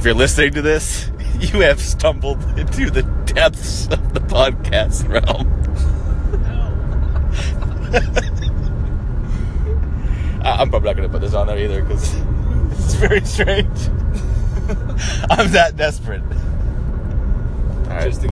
if you're listening to this, you have stumbled into the depths of the podcast realm. I- I'm probably not going to put this on there either because it's very strange. I'm that desperate. All right. Just to